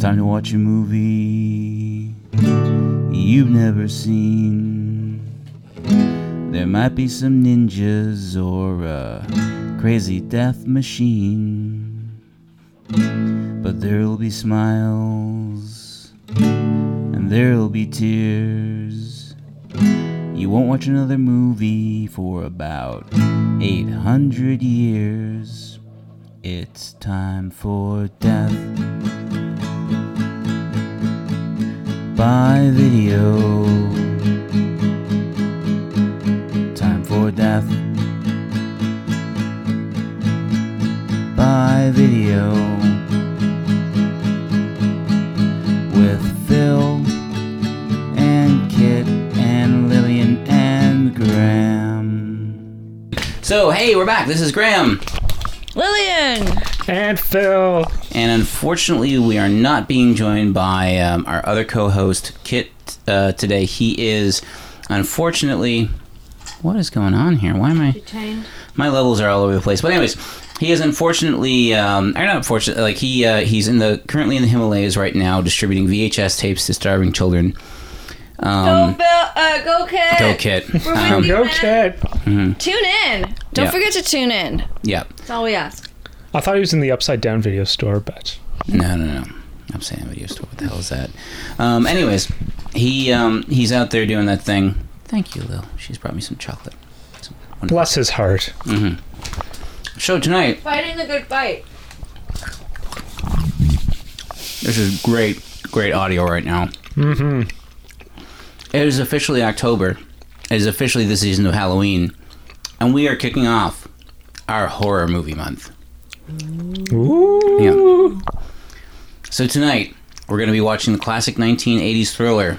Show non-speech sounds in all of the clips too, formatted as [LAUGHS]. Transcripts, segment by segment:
It's time to watch a movie you've never seen. There might be some ninjas or a crazy death machine. But there'll be smiles and there'll be tears. You won't watch another movie for about 800 years. It's time for death by video. Time for death by video with Phil and Kit and Lillian and Graham. So, hey, we're back. This is Graham. Lillian! And Phil. And unfortunately, we are not being joined by um, our other co host, Kit, uh, today. He is, unfortunately, what is going on here? Why am I? My levels are all over the place. But, anyways, he is unfortunately, um, or not unfortunately, like he uh, he's in the currently in the Himalayas right now, distributing VHS tapes to starving children. Um, go, Bill! Uh, go, Kit! go, Kit. We're Um, with you, Go, man. Ted. Tune in! Don't Yeah. forget to tune in. yeah. That's all we ask. I thought he was in the Upside Down video store, but No, no, no. I'm saying video store. What the hell is that? Um, anyways, he um, he's out there doing that thing. Thank you, Lil. She's brought me some chocolate. Some bless his heart. So tonight, Fighting the good fight. this is great, great audio right now. Mm-hmm. It is officially October. It is officially the season of Halloween, and we are kicking off our horror movie month. Ooh. Yeah. So tonight, we're going to be watching the classic 1980s thriller,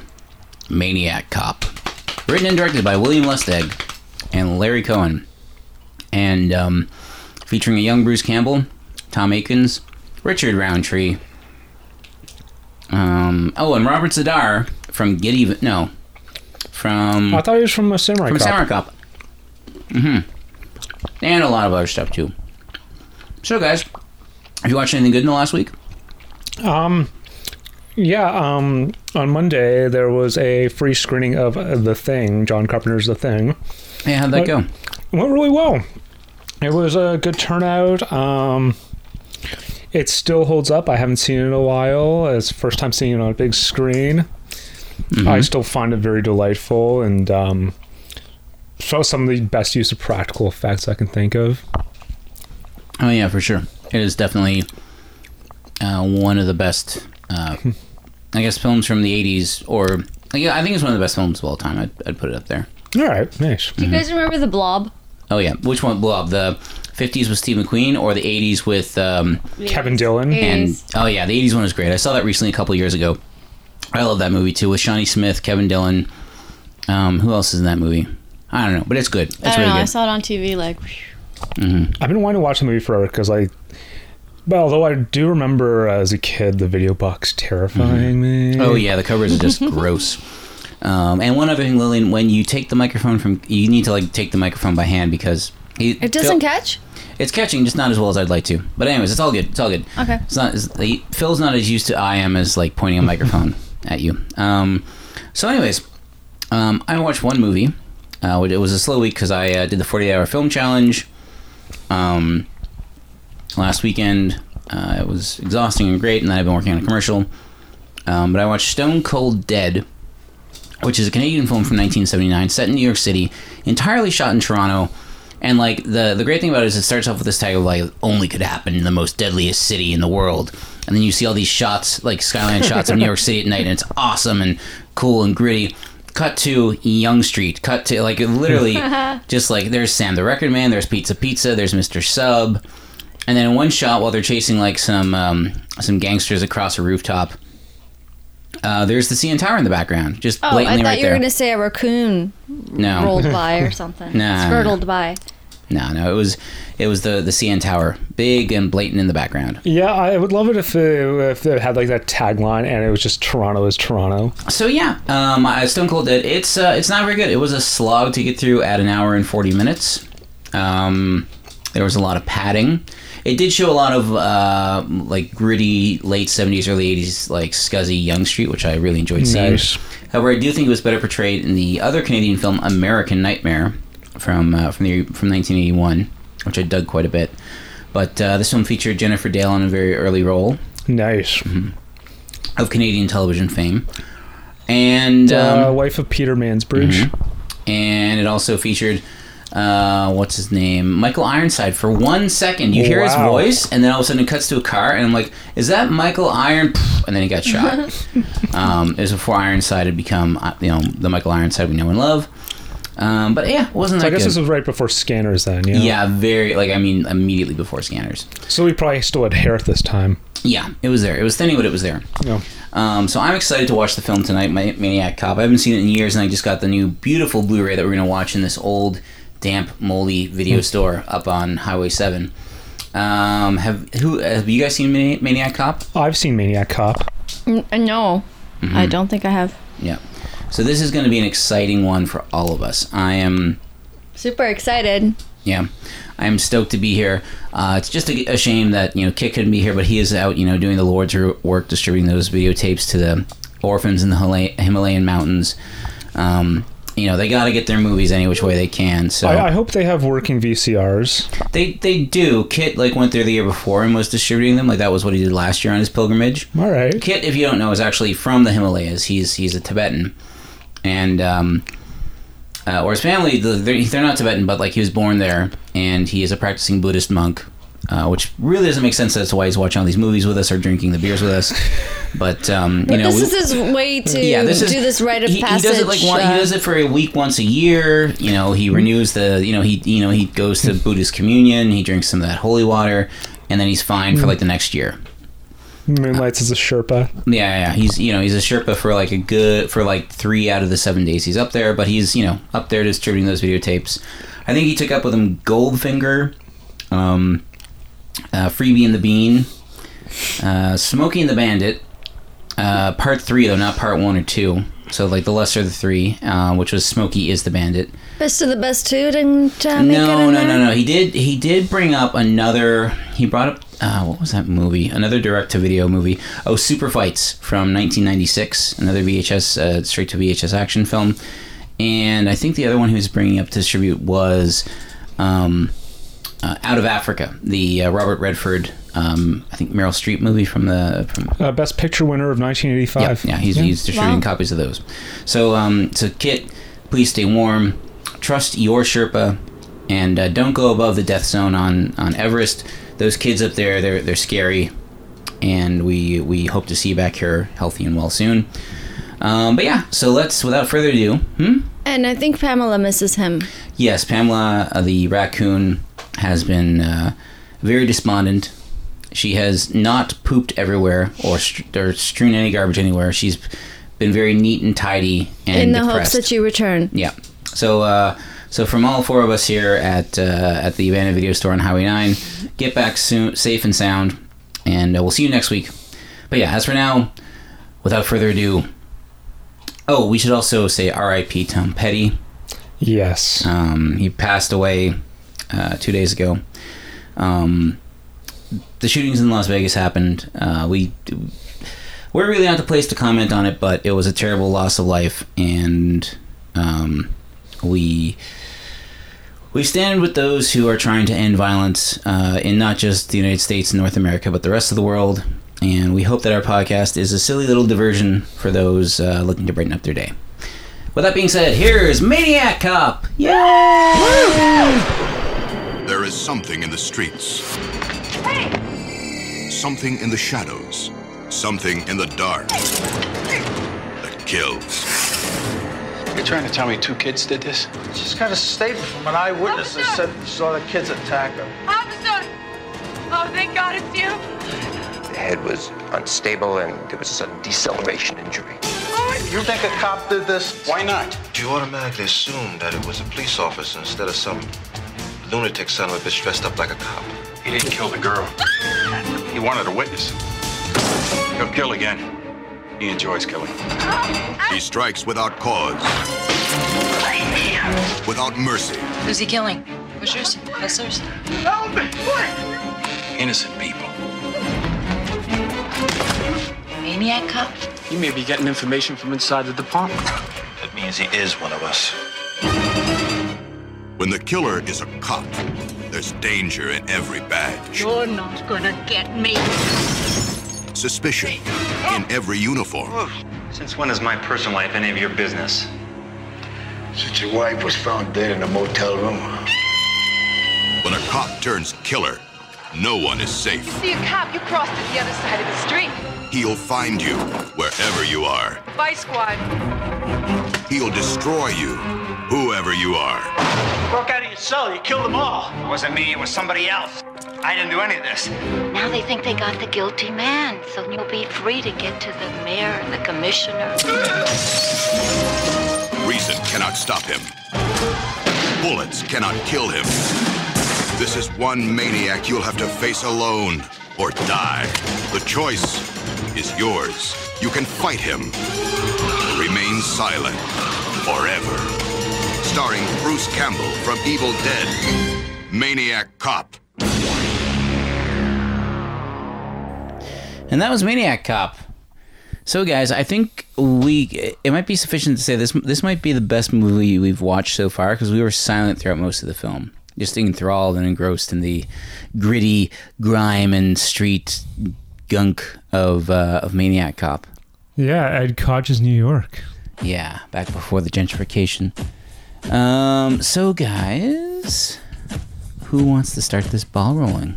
Maniac Cop. Written and directed by William Lustig and Larry Cohen. And um, featuring a young Bruce Campbell, Tom Atkins, Richard Roundtree. Um, oh, and Robert Z'Dar from Get Even. No. From, I thought he was from a Samurai from Cop. Samurai Cop. Mm-hmm. And a lot of other stuff, too. So, guys, have you watched anything good in the last week? Um, yeah. Um, on Monday there was a free screening of uh, The Thing, John Carpenter's The Thing. Hey, how'd that go? It went really well. It was a good turnout. Um, it still holds up. I haven't seen it in a while. It's first time seeing it on a big screen. I still find it very delightful and um, some of the best use of practical effects I can think of. Oh yeah, for sure. It is definitely uh, one of the best, uh, I guess, films from the '80s, or yeah, I think it's one of the best films of all time. I'd, I'd put it up there. All right, nice. Do you guys remember the blob? Oh yeah, which one Blob? The '50s with Steve McQueen, or the '80s with? Um, Kevin Dillon. and oh yeah, the '80s one was great. I saw that recently a couple years ago. I love that movie too, with Shawnee Smith, Kevin Dillon. Um, who else is in that movie? I don't know, but it's good. It's I don't really know. I saw it on TV. Like, I've been wanting to watch the movie forever because I. Well, although I do remember uh, as a kid the video box terrifying me. Oh yeah, the covers are just [LAUGHS] gross. Um, and one other thing, Lillian, when you take the microphone from, you need to like take the microphone by hand because he, it doesn't Phil- catch? It's catching, just not as well as I'd like to. But anyways, it's all good. It's all good. Okay. It's not. It's, he, Phil's not as used to I am as like pointing a microphone [LAUGHS] at you. Um, so, anyways, um, I watched one movie. Uh, it was a slow week because I uh, did the 48 hour film challenge. Um, last weekend, uh, it was exhausting and great, and then I've been working on a commercial. Um, but I watched Stone Cold Dead, which is a Canadian film from 1979, set in New York City, entirely shot in Toronto. And like the the great thing about it is it starts off with this tag of like only could happen in the most deadliest city in the world, and then you see all these shots like skyline shots of New York City at night, and it's awesome and cool and gritty. Cut to Yonge Street. Cut to like literally [LAUGHS] just like there's Sam the Record Man, there's Pizza Pizza, there's Mr. Sub, and then in one shot while they're chasing like some um, some gangsters across a rooftop, uh, there's the CN Tower in the background, just Oh, I blatantly thought right you were there. going to say a raccoon no, rolled [LAUGHS] by or something. Nah. Skirtled by. No, no, it was it was the the CN Tower, big and blatant in the background. Yeah, I would love it if it, if it had like that tagline and it was just Toronto is Toronto. So yeah, um, I- Stone Cold Dead. It's uh, it's not very good. It was a slog to get through at an hour and forty minutes. Um, there was a lot of padding. It did show a lot of uh, like gritty late '70s, early '80s, like scuzzy Yonge Street, which I really enjoyed seeing. Nice. However, I do think it was better portrayed in the other Canadian film American Nightmare from uh, from the from 1981, which I dug quite a bit. But uh, this film featured Jennifer Dale in a very early role Nice. of Canadian television fame, and um, uh, wife of Peter Mansbridge. and it also featured uh, what's his name, Michael Ironside. For one second, you hear his voice, and then all of a sudden it cuts to a car, and I'm like, "Is that Michael Iron?" And then he got shot. [LAUGHS] um, it was before Ironside had become, uh, you know, the Michael Ironside we know and love. Um, but yeah, it wasn't So I guess good. this was right before Scanners then. Yeah. yeah, very like I mean, immediately before Scanners. So we probably still had hair at this time. Yeah, it was there. It was thinning, but it was there. No. Um, so I'm excited to watch the film tonight, Ma- Maniac Cop. I haven't seen it in years, and I just got the new beautiful Blu-ray that we're going to watch in this old, damp, moldy video store up on Highway Seven. Um, have who have you guys seen Mani- Maniac Cop? I've seen Maniac Cop. N- uh, no, Mm-hmm. I don't think I have. Yeah. So this is going to be an exciting one for all of us. I am, Super excited. yeah, I am stoked to be here. Uh, it's just a, a shame that you know Kit couldn't be here, but he is out, you know, doing the Lord's work, distributing those videotapes to the orphans in the Himalayan mountains. Um, you know, they got to get their movies any which way they can. So I, I hope they have working VCRs. they they do. Kit like went there the year before and was distributing them. Like that was what he did last year on his pilgrimage. All right. Kit, if you don't know, is actually from the Himalayas. He's he's a Tibetan, and um, uh, or his family the- they're, they're not Tibetan, but like he was born there, and he is a practicing Buddhist monk. Uh, which really doesn't make sense as to why he's watching all these movies with us or drinking the beers with us. But um, you But know, this we- is his way to yeah, this is do this rite of he, passage. He does it like one, he uh, does it for a week once a year. You know, he renews the. You know, he you know he goes to Buddhist communion. He drinks some of that holy water, and then he's fine for like the next year. Moonlights as a Sherpa. Yeah, yeah, he's you know he's a Sherpa for like a good for like three out of the seven days he's up there, but he's you know up there distributing those videotapes. I think he took up with him Goldfinger, um, uh, Freebie and the Bean, uh, Smokey and the Bandit, uh, part three though, not part one or two. So like the lesser of the three, uh, which was Smokey is the Bandit. best of the best too. Didn't uh, make it No, in no, there? no, no. He did. He did bring up another. He brought up. Uh, what was that movie? Another direct-to-video movie. Oh, Super Fights from 1996. Another VHS, uh, straight-to-VHS action film. And I think the other one he was bringing up to distribute was um, uh, Out of Africa, the uh, Robert Redford, um, I think Meryl Streep movie from the from Uh, best picture winner of 1985. yeah, yeah, he's, he's distributing Wow. copies of those. So, um, so Kit, please stay warm. Trust your Sherpa, and uh, don't go above the death zone on on Everest. Those kids up there, they're they're scary, and we we hope to see you back here healthy and well soon. Um, but yeah, so let's without further ado. Hmm? And I think Pamela misses him. Yes, Pamela, uh, the raccoon, has been uh, very despondent. She has not pooped everywhere or, str- or strewn any garbage anywhere. She's been very neat and tidy and in the depressed. hopes that you return. yeah. So, uh, so from all four of us here at uh, at the abandoned video store on Highway Nine, get back soon, safe and sound, and uh, we'll see you next week. But yeah, as for now, without further ado. Oh, we should also say R.I.P. Tom Petty. Yes. Um, he passed away uh, two days ago. Um, the shootings in Las Vegas happened. Uh, we we're really not the place to comment on it, but it was a terrible loss of life, and um, we we stand with those who are trying to end violence uh, in not just the United States and North America, but the rest of the world. And we hope that our podcast is a silly little diversion for those uh, looking to brighten up their day. With that being said, here's Maniac Cop. There is something in the streets. Something in the shadows. Something in the dark. That kills. You're trying to tell me two kids did this? She's got a statement from an eyewitness that said she saw the kids attack her. Officer! Oh, thank God it's you. The head was unstable and there was a sudden deceleration injury. Oh, you think a cop did this? Why not? Do you automatically assume that it was a police officer instead of some lunatic son of a bitch dressed up like a cop. He didn't kill the girl. He wanted a witness. He'll kill again. He enjoys killing. He strikes without cause, without mercy. Who's he killing? Pushers? Hustlers? Help me! What? Innocent people. Maniac cop? You may be getting information from inside the department. That means he is one of us. When the killer is a cop, there's danger in every badge, You're not gonna get me. suspicion in every uniform, Since when is my personal life any of your business? Since your wife was found dead in a motel room. when a cop turns killer, no one is safe. See a cop, you crossed to the other side of the street. He'll find you wherever you are. Bye, squad. He'll destroy you, whoever you are. Broke out of your cell, you killed them all. It wasn't me, it was somebody else. I didn't do any of this. Now they think they got the guilty man, so you'll be free to get to the mayor and the commissioner. Reason cannot stop him. Bullets cannot kill him. This is one maniac you'll have to face alone or die. The choice is yours. You can fight him. Remain silent forever. Starring Bruce Campbell from Evil Dead. Maniac Cop. And that was Maniac Cop. So, guys, I think we it might be sufficient to say this this might be the best movie we've watched so far because we were silent throughout most of the film, just enthralled and engrossed in the gritty grime and street gunk of uh, of Maniac Cop. Yeah, Ed Koch's New York. Yeah, back before the gentrification. Um, so guys, who wants to start this ball rolling?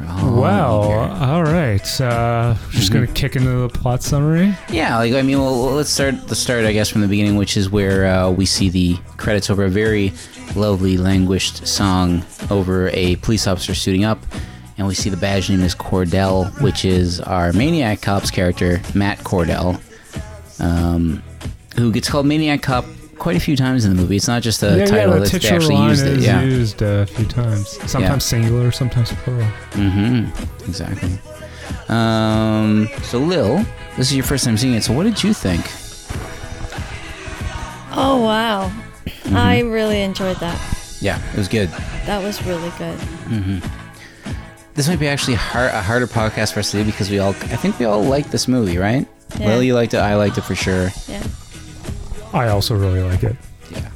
We're wow. All right. Uh, just Mm-hmm. gonna kick into the plot summary. Yeah, like I mean, well, let's start the start, I guess, from the beginning, which is where uh, we see the credits over a very lovely, languished song over a police officer suiting up, and we see the badge name is Cordell, which is our Maniac Cop's character, Matt Cordell, um, who gets called Maniac Cop quite a few times in the movie. It's not just a yeah, title; yeah. The it's, they actually line used it. is Yeah. used uh, a few times. Sometimes Yeah. singular, sometimes plural. Mm-hmm. Exactly. Um, so, Lil, this is your first time seeing it. So, what did you think? Oh wow, Mm-hmm. I really enjoyed that. Yeah, it was good. That was really good. This might be actually hard, a harder podcast for us to do because we all, I think we all like this movie, right? Yeah. Lil, you liked it. I liked it for sure. Yeah. I also really like it. Yeah.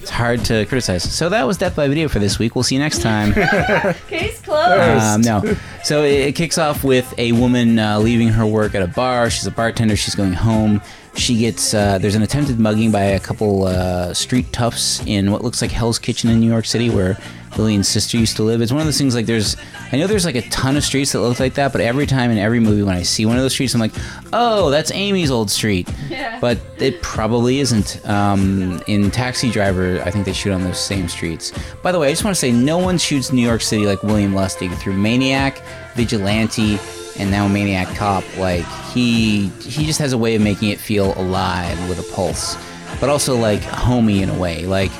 It's hard to criticize. So that was Death by Video for this week. We'll see you next time. [LAUGHS] Case closed. um, no. So it, it kicks off with a woman uh, leaving her work at a bar. She's a bartender. She's going home. She gets uh, there's an attempted mugging by a couple uh, street toughs in what looks like Hell's Kitchen in New York City, where Lillian's sister used to live. It's one of those things like there's I know there's like a ton of streets that look like that, but every time in every movie when I see one of those streets, I'm like, oh, that's Amy's old street. Yeah. But it probably isn't. Um, in Taxi Driver, I think they shoot on those same streets. By the way, I just want to say no one shoots New York City like William Lustig through Maniac, Vigilante, and now Maniac Cop. Like he he just has a way of making it feel alive with a pulse, but also like homey in a way. Like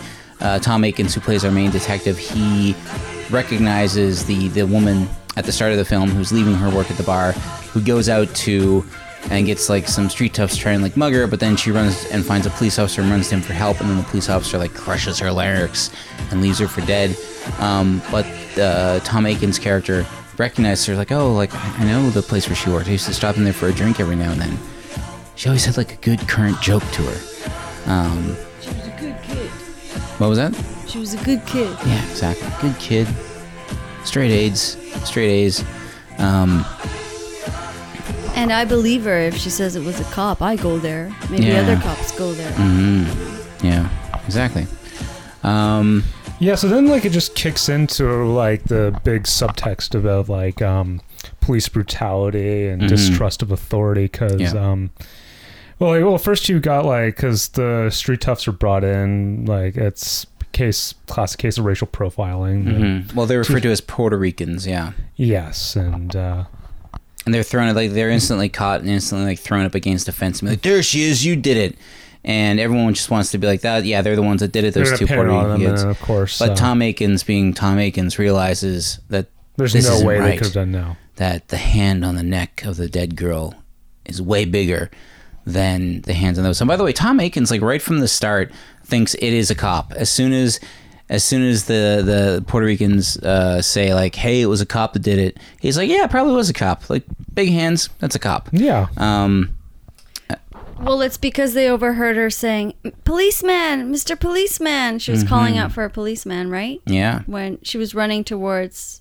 uh, Tom Atkins, who plays our main detective, he recognizes the the woman at the start of the film who's leaving her work at the bar, who goes out to and gets like some street toughs trying like mug her, but then she runs and finds a police officer and runs to him for help, and then the police officer like crushes her larynx and leaves her for dead. Um, but uh, Tom Atkins' character recognizes her like, oh, like I know the place where she worked. I used to stop in there for a drink every now and then. She always had like a good current joke to her. Um, what was that? She was a good kid. Yeah, exactly. Good kid. Straight A's. Straight A's. Um, And I believe her if she says it was a cop. I go there. Maybe Yeah. other cops go there. mhm. Yeah, exactly. Um, Yeah, so then like it just kicks into like the big subtext about like um, police brutality and Mhm. distrust of authority because Yeah. um, well, like, well, first you got like because the street toughs are brought in like it's case classic case of racial profiling. mhm. Well, they're referred to as Puerto Ricans, yeah. Yes, and uh, And they're thrown like they're instantly caught and instantly like thrown up against a fence and be like, "There she is, you did it." And everyone just wants to be like that. Yeah, they're the ones that did it. Those two pin Puerto it Rican kids. of course, but uh, Tom Atkins, being Tom Atkins, realizes that there's this no isn't way they could have done now. that the hand on the neck of the dead girl is way bigger than the hands on those. And by the way, Tom Atkins, like right from the start, thinks it is a cop. As soon as as soon as the the Puerto Ricans uh, say like, "Hey, it was a cop that did it," he's like, "Yeah, probably was a cop. Like big hands, that's a cop." Yeah. Um, Well, it's because they overheard her saying, "Policeman, Mr. Policeman." She was calling Mhm. out for a policeman, right? Yeah. When she was running towards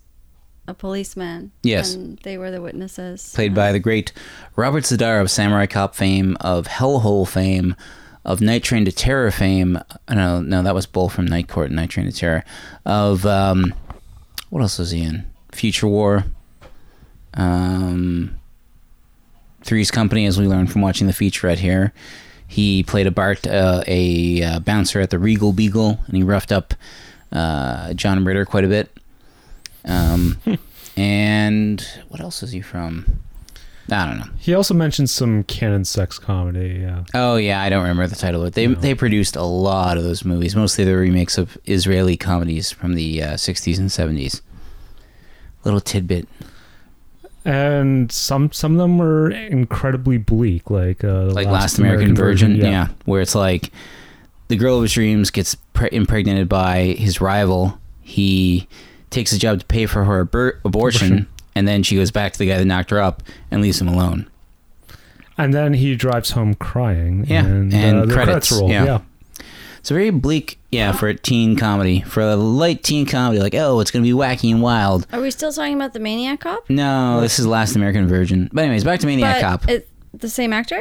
a policeman. Yes. And they were the witnesses. played by the great Robert Z'Dar of Samurai Cop fame, of Hellhole fame, of Night Train to Terror fame. uh, No, no, that was Bull from Night Court and Night Train to Terror. Of um, what else was he in? Future War. Um, Three's Company, as we learned from watching the featurette here. He played a Bart, uh, a uh, bouncer at the Regal Beagle, and he roughed up uh, John Ritter quite a bit. Um, and what else is he from? I don't know. He also mentioned some Cannon sex comedy. Yeah. Oh yeah, I don't remember the title of it. They they produced a lot of those movies, mostly the remakes of Israeli comedies from the uh, 60s and 70s. Little tidbit. And some some of them were incredibly bleak, like uh, like Last, American, Virgin, yeah. where it's like the girl of his dreams gets pre- impregnated by his rival. He takes a job to pay for her abor- abortion, Abortion. and then she goes back to the guy that knocked her up and leaves him alone. And then he drives home crying. Yeah, and, and uh, the credits, roll. yeah. yeah. It's a very bleak, yeah, for a teen comedy, for a light teen comedy. Like, oh, it's gonna be wacky and wild. Are we still talking about the Maniac Cop? No, this is Last American Virgin. But anyways, back to Maniac but Cop. It, the same actor?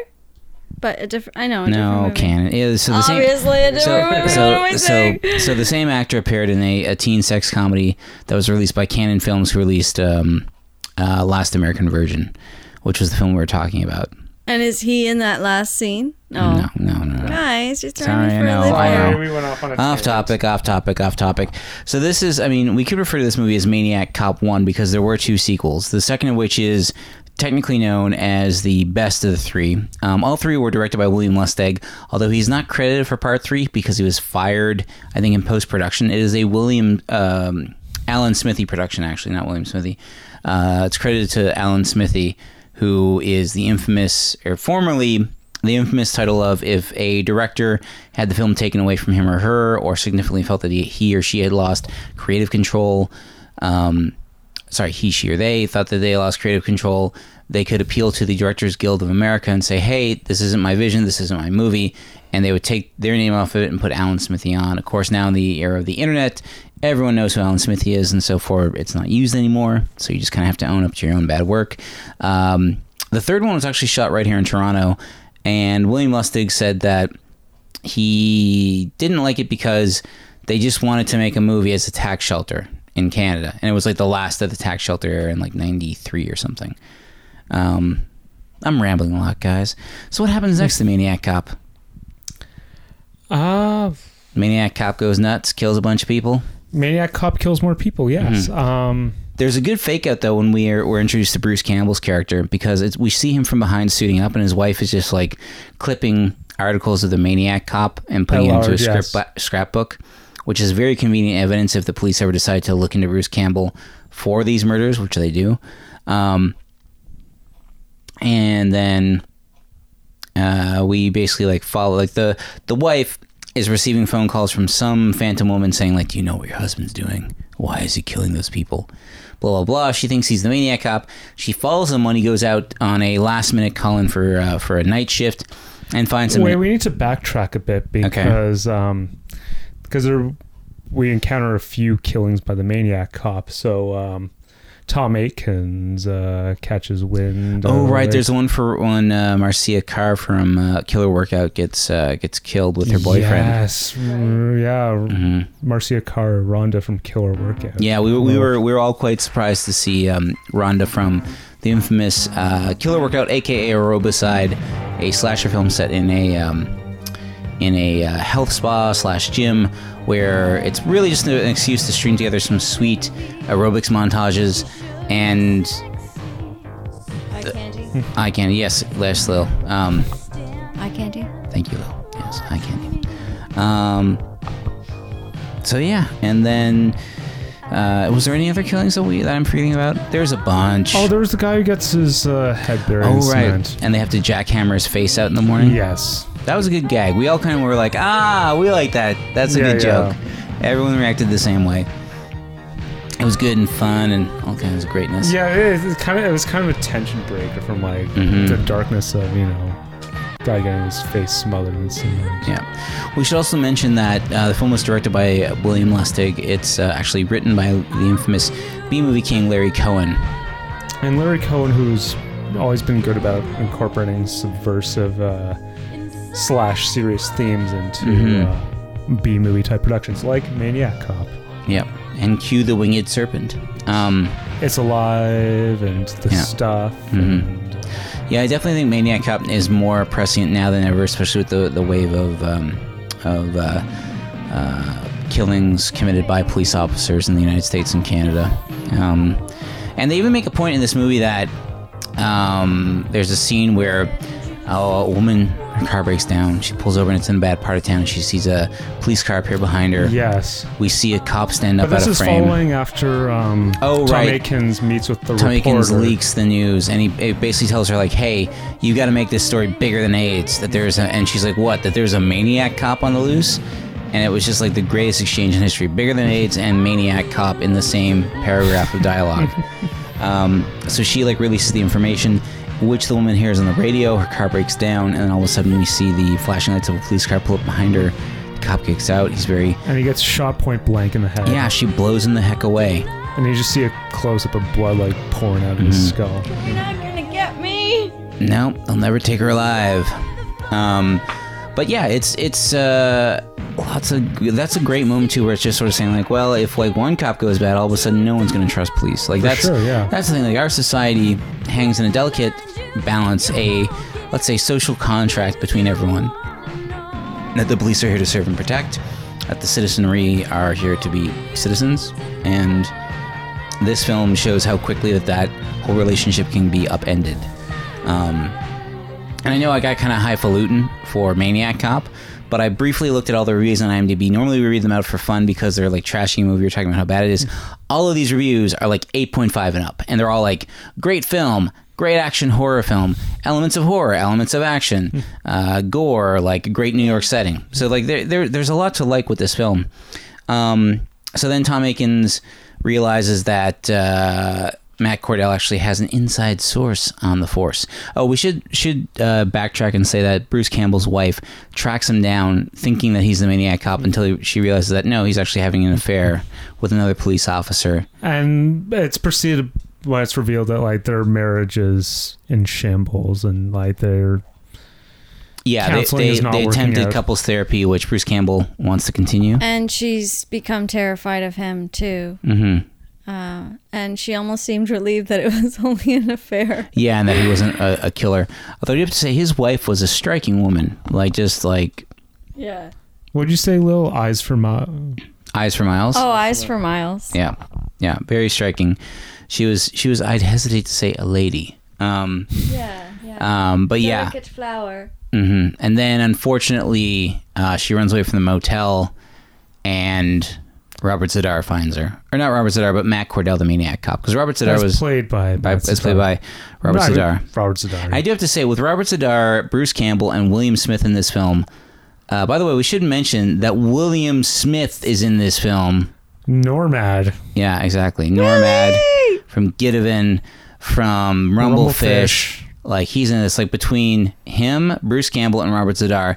But a different. I know. A different No, movie. Cannon. Yeah, so the same, Obviously a different so, movie. So, what am I so, so the same actor appeared in a, a teen sex comedy that was released by Cannon Films, who released um, uh, Last American Virgin, which was the film we were talking about. And is he in that last scene? No. No, no, no. no. Guys, just trying Sorry, me I a know, living. I know. We went off on a Off topic, off topic, off topic. So this is, I mean, we could refer to this movie as Maniac Cop 1 because there were two sequels. The second of which is technically known as the best of the three. Um, all three were directed by William Lustig, although he's not credited for part three because he was fired, I think, in post-production. It is a William, um, Alan Smithee production, actually, not William Smithy. Uh, it's credited to Alan Smithee, who is the infamous, or formerly the infamous title of if a director had the film taken away from him or her, or significantly felt that he, he or she had lost creative control, um, sorry, he, she, or they thought that they lost creative control, they could appeal to the Directors Guild of America and say, hey, this isn't my vision, this isn't my movie. And they would take their name off of it and put Alan Smithee on. Of course, now in the era of the internet, everyone knows who Alan Smithee is, and so for It's not used anymore. So you just kind of have to own up to your own bad work. Um, the third one was actually shot right here in Toronto. And William Lustig said that he didn't like it because they just wanted to make a movie as a tax shelter in Canada, and it was like the last of the tax shelter era in like '93 or something. Um, I'm rambling a lot, guys. So what happens next to Maniac Cop? Uh, Maniac Cop goes nuts, kills a bunch of people. Maniac Cop kills more people. Yes. Mhm. Um, There's a good fake out though when we are we're introduced to Bruce Campbell's character because it's, we see him from behind suiting up, and his wife is just like clipping articles of the Maniac Cop and putting it into a script, yes. scrapbook, which is very convenient evidence if the police ever decide to look into Bruce Campbell for these murders, which they do. Um, and then uh, we basically like follow like the the wife is receiving phone calls from some phantom woman saying like, "Do you know what your husband's doing? Why is he killing those people?" Blah blah blah. She thinks he's the maniac cop. She follows him when he goes out on a last minute call in for uh, for a night shift and finds him. wait, we need to backtrack a bit because um, because there, we encounter a few killings by the Maniac Cop. So um, Tom Atkins uh, catches wind. Oh right, there's one for when uh, Marcia Karr from uh, Killer Workout gets uh, gets killed with her boyfriend. Yes, yeah. Marcia Karr, Rhonda from Killer Workout. Yeah, we, we were we were all quite surprised to see um, Rhonda from the infamous uh, Killer Workout, aka Aerobicide, a slasher film set in a um, in a uh, health spa slash gym where it's really just an excuse to string together some sweet aerobics montages and Eye candy. eye candy. Yes, Les Lil. Um, Eye candy. Thank you, Lil. Yes, eye candy. Um, so yeah, and then uh, was there any other killings that we that I'm forgetting about? There's a bunch. Oh, there's the guy who gets his uh, head buried Oh right, cement. and they have to jackhammer his face out in the morning. Yes, that was a good gag. We all kind of were like, ah, we like that. That's a Yeah, good yeah. joke. Everyone reacted the same way. It was good and fun and all kinds of greatness. Yeah, it, it kind of it was kind of a tension breaker from like Mhm. the darkness of you know guy getting his face smothered in cement. Yeah. We should also mention that uh, the film was directed by William Lustig. It's uh, actually written by the infamous B movie king Larry Cohen. And Larry Cohen, who's always been good about incorporating subversive uh, slash serious themes into Mhm. uh, B movie type productions like Maniac Cop. Yep. And Q the winged serpent. Um, It's alive and the Yeah. stuff. Mhm. Yeah, I definitely think Maniac Cop is more prescient now than ever, especially with the, the wave of um, of uh, uh, killings committed by police officers in the United States and Canada. Um, and they even make a point in this movie that um, there's a scene where a woman, her car breaks down. She pulls over and it's in a bad part of town. And she sees a police car appear behind her. Yes. We see a cop stand up But this out of is frame. following after um, Oh, Tom right. Aikens meets with the Tom reporter. Leaks the news, and he it basically tells her like, "Hey, you got to make this story bigger than AIDS." That there's a, and she's like, "What? That there's a maniac cop on the loose?" And it was just like the greatest exchange in history, bigger than AIDS and maniac cop in the same paragraph of dialogue. [LAUGHS] um, so she like releases the information, which the woman hears on the radio. Her car breaks down, and then all of a sudden we see the flashing lights of a police car pull up behind her. The cop kicks out. He's very And he gets shot point blank in the head. yeah. She blows him the heck away. And you just see a close up of blood like pouring out of his Mhm. skull. You're not gonna get me. No, they'll never take her alive. Um, but yeah, it's it's uh, lots of that's a great moment too, where it's just sort of saying like, well, if like one cop goes bad, all of a sudden no one's going to trust police. Like For that's sure, yeah. that's the thing. Like our society hangs in a delicate balance, a let's say social contract between everyone. That the police are here to serve and protect, that the citizenry are here to be citizens, and this film shows how quickly that that whole relationship can be upended. Um, and I know I got kind of highfalutin for Maniac Cop, but I briefly looked at all the reviews on IMDb. Normally we read them out for fun because they're like trashing a movie or talking about how bad it is. All of these reviews are like 8.5 and up, and they're all like, great film, great action horror film, elements of horror, elements of action, uh, gore, like great New York setting. So like there, there there's a lot to like with this film. Um, so then Tom Atkins realizes that uh, Matt Cordell actually has an inside source on the Force. Oh, we should should uh, backtrack and say that Bruce Campbell's wife tracks him down, thinking that he's the maniac cop, until he, she realizes that no, he's actually having an affair with another police officer. And it's proceeded when it's revealed that like their marriage is in shambles and like they're Yeah, they, Counseling they, is not they working attempted out. couples therapy, which Bruce Campbell wants to continue. And she's become terrified of him too. Mm-hmm. Uh, and she almost seemed relieved that it was [LAUGHS] only an affair. Yeah, and that he wasn't a, a killer. Although you have to say his wife was a striking woman, like just like Yeah. What'd you say, Lil? Eyes for my eyes for miles. Oh, eyes for miles. Yeah, yeah, very striking. She was she was. I'd hesitate to say a lady. Um, Yeah, yeah. Um, but yeah. Delicate flower. hmm And then unfortunately, uh, she runs away from the motel, and Robert Z'Dar finds her, or not Robert Z'Dar, but Matt Cordell, the maniac cop, because Robert Z'Dar As was played by by Matt as played by Robert Right, Zadar. Robert Z'Dar. I do have to say, with Robert Z'Dar, Bruce Campbell, and William Smith in this film. Uh, by the way, we should mention that William Smith is in this film. Normad. Yeah, exactly. Normad from Gideon, from Rumblefish. Like he's in this. Like between him, Bruce Campbell, and Robert Z'Dar,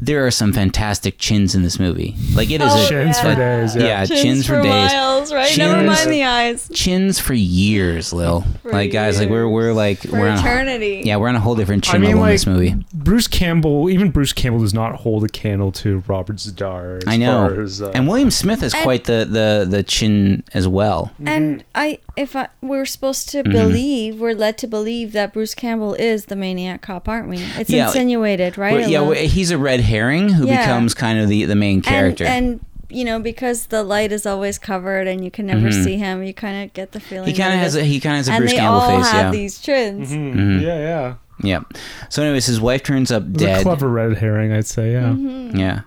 there are some fantastic chins in this movie. Like it is Oh, a Chins for days, yeah. chins, for, days. miles, right? Never Chins- mind the eyes. Chins for years, Lil. like guys, like we're we're like For we're on a- eternity. yeah, we're on a whole different chin I mean, level in this movie. Bruce Campbell. Even Bruce Campbell does not hold a candle to Robert Z'Dar. As I know. Far as, uh, and William Smith is And- quite the, the the chin as well. And I, if I, we're supposed to Mhm. believe, we're led to believe that Bruce Campbell is the maniac cop, aren't we? It's Yeah, insinuated, right? Yeah, he's a red herring who Yeah. becomes kind of the, the main character. And, and you know, because the light is always covered and you can never Mhm. see him, you kind of get the feeling. He kinda has a- he kinda has a and Bruce they Campbell all face, have yeah. these chins. Mhm. Yeah, yeah. Yeah. So, anyways, his wife turns up It's a dead. clever red herring, I'd say. Yeah. Mm-hmm. Yeah.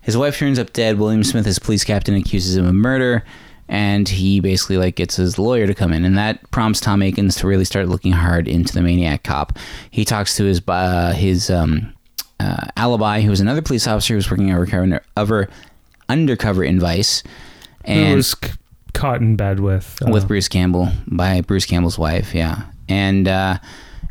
His wife turns up dead. William Smith, his police captain, accuses him of murder, and he basically like gets his lawyer to come in, and that prompts Tom Atkins to really start looking hard into the maniac cop. He talks to his uh, his um, uh, alibi, who was another police officer who was working over over undercover in Vice, Who and was c- caught in bed with uh, with Bruce Campbell by Bruce Campbell's wife. Yeah, and uh,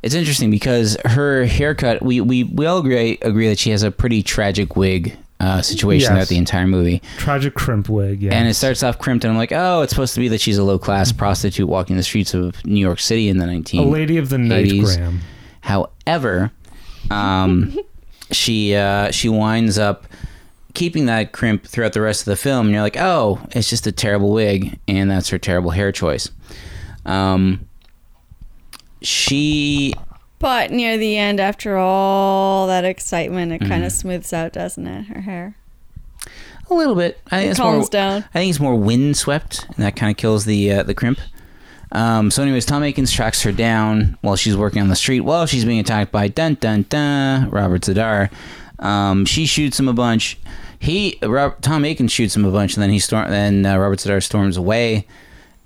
it's interesting because her haircut. We we, we all agree agree that she has a pretty tragic wig uh, situation Yes. throughout the entire movie. tragic crimp wig. Yeah, And it starts off crimped, and I'm like, oh, it's supposed to be that she's a low class Mm-hmm. prostitute walking the streets of New York City in the 1980s. a lady of the night, Graham. However, um, [LAUGHS] she uh, she winds up keeping that crimp throughout the rest of the film. And you're like, oh, it's just a terrible wig, and that's her terrible hair choice. Um, she But near the end, after all that excitement, it kind Mhm. of smooths out, doesn't it? Her hair. a little bit. I think It it's calms more, down. I think it's more windswept, and that kind of kills the uh, the crimp. Um, so, anyways, Tom Atkins tracks her down while she's working on the street while she's being attacked by dun dun dun Robert Z'Dar. Um, she shoots him a bunch. He Rob, Tom Atkins shoots him a bunch, and then he storm. Then uh, Robert Z'Dar storms away,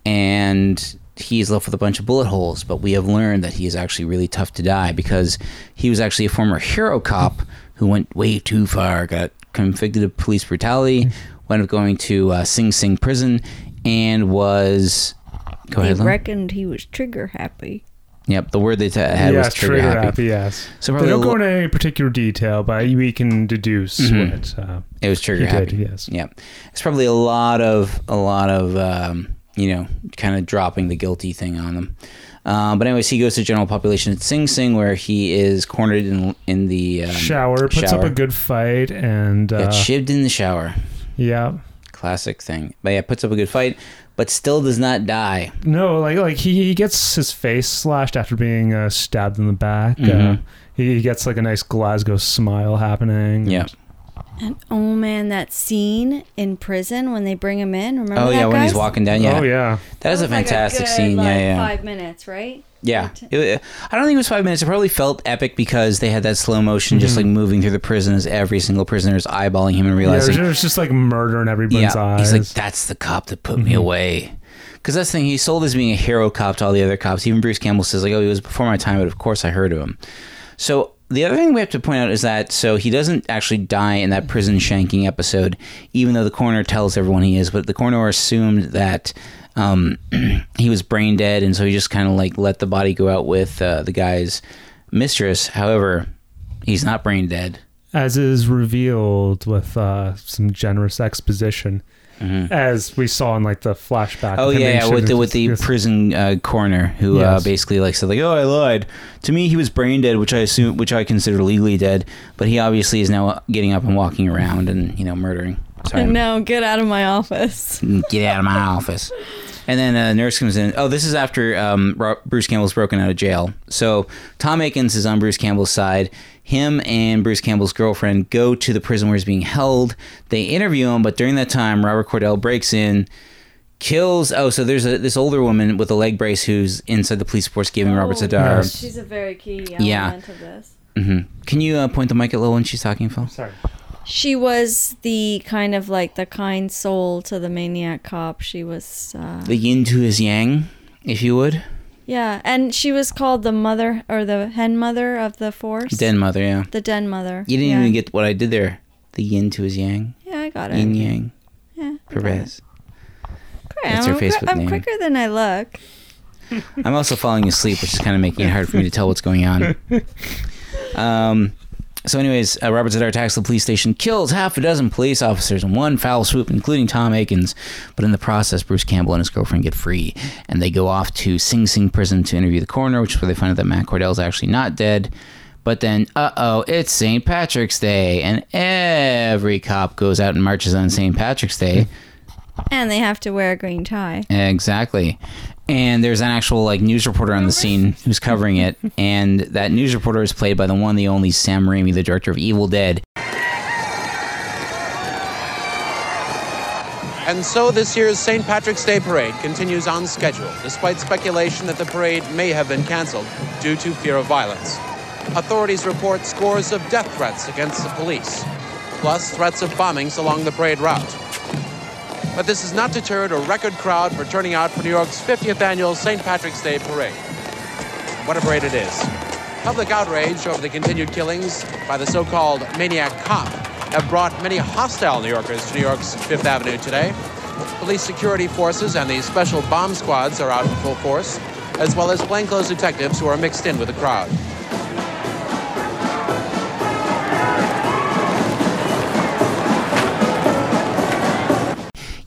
and he's left with a bunch of bullet holes. But we have learned that he is actually really tough to die because he was actually a former hero cop who went way too far, got convicted of police brutality, wound up going to uh, Sing Sing prison, and was. Go They ahead, Lon. reckoned he was trigger happy. Yep, the word they t- had yeah, was trigger, happy. Yes. So they don't go into any particular detail, but we can deduce Mhm. what uh, It was trigger he did, happy. yes. Yeah, it's probably a lot of a lot of um, you know kind of dropping the guilty thing on them. Um, but anyways, he goes to general population at Sing Sing where he is cornered in in the um, shower puts up a good fight and uh, Got shivved in the shower. yeah. Classic thing. But yeah, puts up a good fight, but still does not die. No, like like he, he gets his face slashed after being uh, stabbed in the back. Uh, Mhm. he, he gets like a nice Glasgow smile happening. Yeah. And oh man, that scene in prison when they bring him in. Remember oh that, yeah, when he's walking down. Yeah. Oh, yeah. That is a was like fantastic good, scene. like, yeah, yeah. Five minutes, right? Yeah, It- I don't think it was five minutes. It probably felt epic because they had that slow motion, just Mhm. like moving through the prison as every single prisoner is eyeballing him and Yeah, realizing, it was just like murder in everybody's yeah, eyes. he's like, that's the cop that put me Mhm. away. Because that's the thing, he's sold as being a hero cop to all the other cops. Even Bruce Campbell says, like, oh, he was before my time, but of course I heard of him. So the other thing we have to point out is that so he doesn't actually die in that prison shanking episode, even though the coroner tells everyone he is. But the coroner assumed that um, [CLEARS THROAT] he was brain dead, and so he just kind of like let the body go out with uh, the guy's mistress. However, he's not brain dead. as is revealed with uh, some generous exposition, as we saw in like the flashback. Mm-hmm. Oh yeah, yeah, with the with the Yes. prison uh, coroner who uh, basically like said like, oh, I lied. To me, he was brain dead, which I assume, which I consider legally dead, but he obviously is now getting up and walking around and you know murdering. [LAUGHS] Sorry, No, get out of my office. get out of my office. [LAUGHS] And then a nurse comes in. Oh, this is after um, Bruce Campbell's broken out of jail. So Tom Atkins is on Bruce Campbell's side. Him and Bruce Campbell's girlfriend go to the prison where he's being held. They interview him, but during that time, Robert Cordell breaks in, kills. Oh, so there's a, this older woman with a leg brace who's inside the police force giving Robert Z'Dar. She's a very key element Yeah. of this. hmm Can you uh, point the mic at Lil when she's talking, Phil? Sorry. She was the kind of like the kind soul to the maniac cop. She was, uh, The yin to his yang, if you would. yeah, and she was called the mother or the hen mother of the force. Den mother, yeah. The den mother. You didn't yeah. even get what I did there. The yin to his yang. Yeah, I got it. Yin yang. Yeah, Perez. Great, That's her I'm, Facebook I'm name. quicker than I look. I'm also falling asleep, which is kind of making it hard for me to tell what's going on. [LAUGHS] Um, so, anyways, uh, Robert Z'Dar attacks the police station, kills half a dozen police officers in one foul swoop, including Tom Atkins. But in the process, Bruce Campbell and his girlfriend get free, and they go off to Sing Sing prison to interview the coroner, which is where they find out that Matt Cordell is actually not dead. But then, uh oh, it's St. Patrick's Day, and every cop goes out and marches on St. Patrick's Day. And they have to wear a green tie. Exactly. And there's an actual like news reporter on the scene who's covering it, [LAUGHS] and that news reporter is played by the one, the only Sam Raimi, the director of Evil Dead. And so this year's St. Patrick's Day parade continues on schedule, despite speculation that the parade may have been canceled due to fear of violence. Authorities report scores of death threats against the police, plus threats of bombings along the parade route. But this has not deterred a record crowd for turning out for New York's 50th annual St. Patrick's Day parade. What a parade it is. Public outrage over the continued killings by the so called maniac cop have brought many hostile New Yorkers to New York's Fifth Avenue today. Police security forces and the special bomb squads are out in full force, as well as plainclothes detectives who are mixed in with the crowd.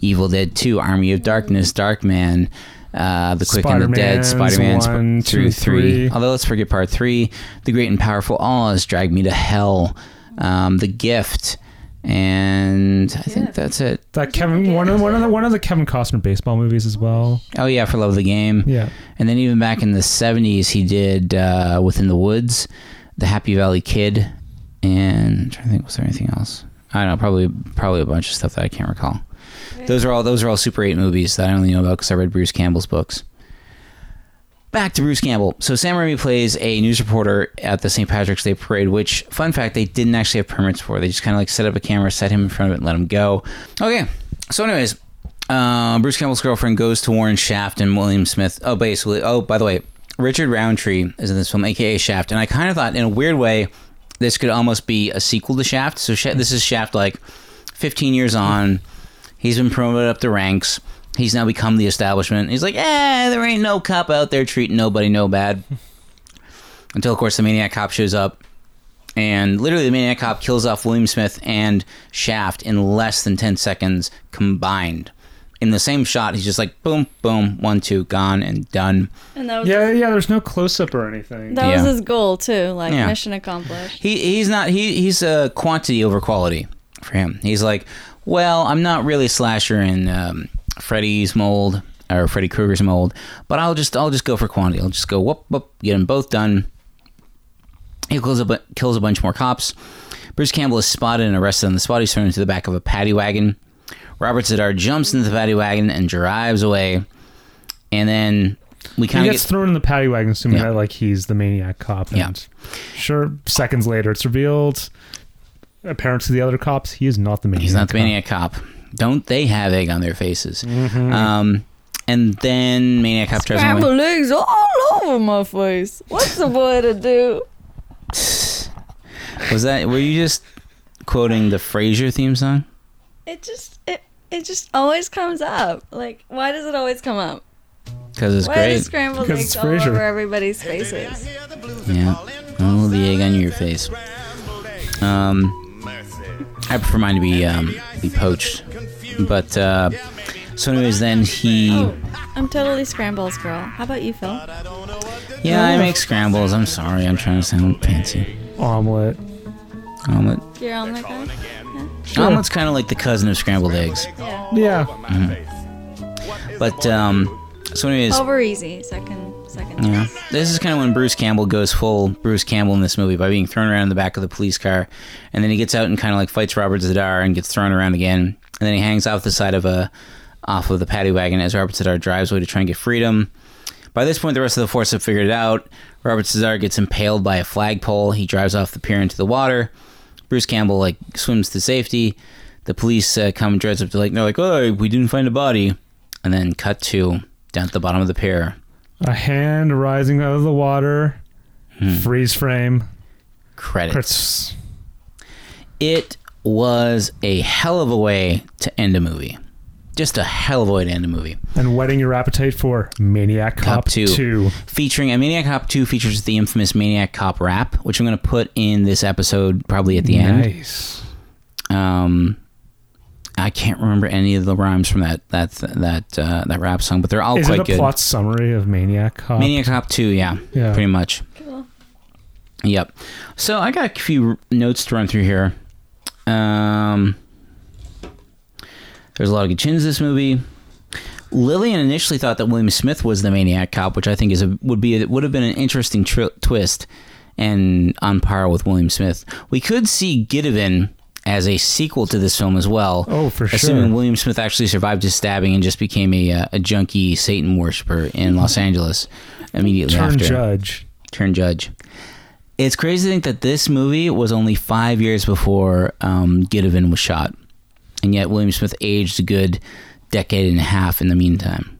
Evil Dead 2, Army of Darkness, Darkman, uh, The Quick and the Dead, Spider-Man's Spider Man one, through two, 3. three. Although let's forget part 3. The Great and Powerful Oz, Drag Me to Hell, um, The Gift, and I think that's it. That Kevin one of one of the one of the Kevin Costner baseball movies as well. Oh, yeah, for Love of the Game. Yeah. And then even back in the 70s, he did uh, Within the Woods, The Happy Valley Kid, and I'm trying to think, was there anything else? I don't know, probably probably a bunch of stuff that I can't recall. Those are all those are all Super 8 movies that I only know about because I read Bruce Campbell's books. Back to Bruce Campbell. So Sam Raimi plays a news reporter at the St. Patrick's Day Parade, which, fun fact, they didn't actually have permits for. They just kind of like set up a camera, set him in front of it, and let him go. Okay. So, anyways, uh, Bruce Campbell's girlfriend goes to Warren Shaft and William Smith. Oh, basically. Oh, by the way, Richard Roundtree is in this film, aka Shaft, and I kind of thought, in a weird way, this could almost be a sequel to Shaft. So this is Shaft like 15 years on. He's been promoted up the ranks. He's now become the establishment. He's like, eh, there ain't no cop out there treating nobody no bad. [LAUGHS] Until, of course, the Maniac Cop shows up. And literally, the Maniac Cop kills off William Smith and Shaft in less than 10 seconds combined. In the same shot, he's just like, boom, boom, one, two, gone, and done. And that was Yeah, yeah. There's no close up or anything. that Yeah. was his goal too. Like Yeah. mission accomplished. He he's not he he's a quantity over quality for him. He's like, well, I'm not really a slasher in um, Freddy's mold or Freddy Krueger's mold, but I'll just I'll just go for quantity. I'll just go whoop whoop, get them both done. He kills a bu- kills a bunch more cops. Bruce Campbell is spotted and arrested on the spot. He's thrown into the back of a paddy wagon. Robert Z'Dar jumps into the paddy wagon and drives away. And then we kind of gets get thrown in the paddy wagon, assuming Yeah. that like he's the maniac cop. And Yeah. Sure. Seconds later, it's revealed. Apparent to the other cops, he is not the maniac. He's not the cop. maniac cop. Don't they have egg on their faces? Mhm. Um, and then maniac cop drives away. Scrambled eggs all over my face. What's the boy to do? Was that? Were you just quoting the Frasier theme song? It just it it just always comes up. Like why does it always come up? Because it's why great. does scrambled Because eggs it's all Frasier. over everybody's faces? Yeah. Oh, the egg on your face. Um, I prefer mine to be um, be poached. But uh, so, anyways, then he. Oh, I'm totally scrambles girl. How about you, Phil? Yeah, I make scrambles. I'm sorry. I'm trying to sound fancy. Omelet. Omelet. You're on that guy? Omelet's kind of like the cousin of scrambled eggs. Yeah. Yeah. But um, so, anyways. Over easy. Second Yeah. This is kind of when Bruce Campbell goes full Bruce Campbell in this movie by being thrown around in the back of the police car. And then he gets out and kind of like fights Robert Z'Dar and gets thrown around again. And then he hangs off the side of a off of the paddy wagon as Robert Z'Dar drives away to try and get freedom. By this point, the rest of the force have figured it out. Robert Z'Dar gets impaled by a flagpole. He drives off the pier into the water. Bruce Campbell like swims to safety. The police uh, come and drives up to like they're like, "Oh, we didn't find a body," and then cut to down at the bottom of the pier. A hand rising out of the water. Hmm. Freeze frame. Credits. Credits. It was a hell of a way to end a movie. Just a hell of a way to end a movie. And whetting your appetite for Maniac Cop, 2. Featuring a Maniac Cop 2 features the infamous Maniac Cop rap, which I'm going to put in this episode probably at the end. Nice. Um, I can't remember any of the rhymes from that that that uh, that rap song, but they're all Is quite it a good. plot summary of Maniac Cop? Maniac Cop 2, yeah, Yeah. pretty much. Cool. Yep. So I got a few notes to run through here. Um, there's a lot of good chins in this movie. Lillian initially thought that William Smith was the maniac cop, which I think is a, would be would have been an interesting tri- twist and on par with William Smith. We could see Gideon as a sequel to this film as well. Oh, for assuming sure. William Smith actually survived his stabbing and just became a uh, a junkie Satan worshiper in Los Angeles immediately Turn after. judge. Turn judge. It's crazy to think that this movie was only five years before um, Gideon was shot, and yet William Smith aged a good decade and a half in the meantime.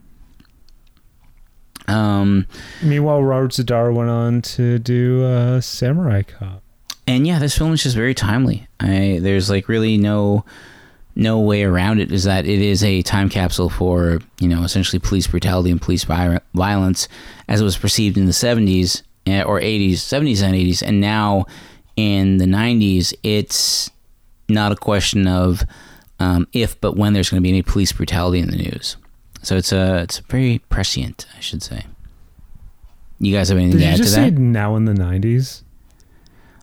Um, Meanwhile, Robert Z'Dar went on to do uh, Samurai Cop. And yeah, this film is just very timely. I there's like really no no way around it. Is that it is a time capsule for you know essentially police brutality and police violence as it was perceived in the seventies eh, or eighties, seventies and eighties, and now in the nineties, it's not a question of um, if but when there's going to be any police brutality in the news. So it's a it's very prescient, I should say. You guys have anything Did to add to that? now in the 90s?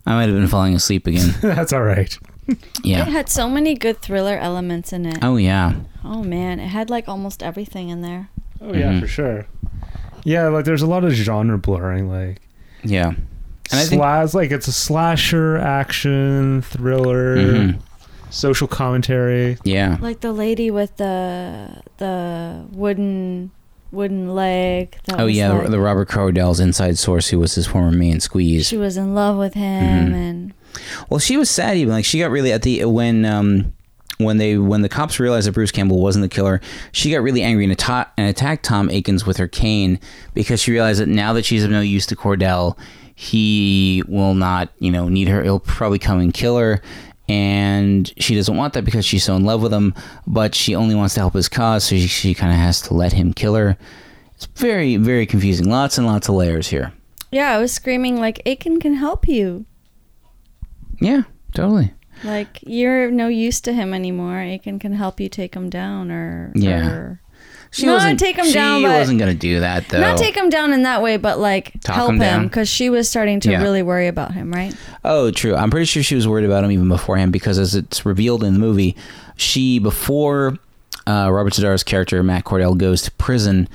I might have been falling asleep again. [LAUGHS] That's all right. Yeah. It had so many good thriller elements in it. Oh yeah. Oh man, it had like almost everything in there. Oh yeah, Mhm. for sure. Yeah, like there's a lot of genre blurring. Like Yeah. And I think slash, like it's a slasher, action, thriller, Mhm. social commentary. yeah. Like the lady with the the wooden wooden leg. That Oh yeah, like- the, Robert Cordell's inside source, who was his former main squeeze. she was in love with him, Mhm. and Well, she was sad even like she got really at the when um when they when the cops realized that Bruce Campbell wasn't the killer, she got really angry and, atta- and attacked Tom Atkins with her cane because she realized that now that she's of no use to Cordell, he will not you know need her. He'll probably come and kill her. And she doesn't want that because she's so in love with him, but she only wants to help his cause, so she, she kind of has to let him kill her. It's very, very confusing. Lots and lots of layers here. yeah, I was screaming like Atkins can help you. Yeah, totally. Like you're no use to him anymore. Atkins can help you take him down, or Yeah. or She not wasn't take him she down, but wasn't gonna do that though. not take him down in that way, but like Talk help him because she was starting to Yeah. really worry about him, right? Oh, true. I'm pretty sure she was worried about him even beforehand because, as it's revealed in the movie, she before uh, Robert Z'Dar's character Matt Cordell goes to prison,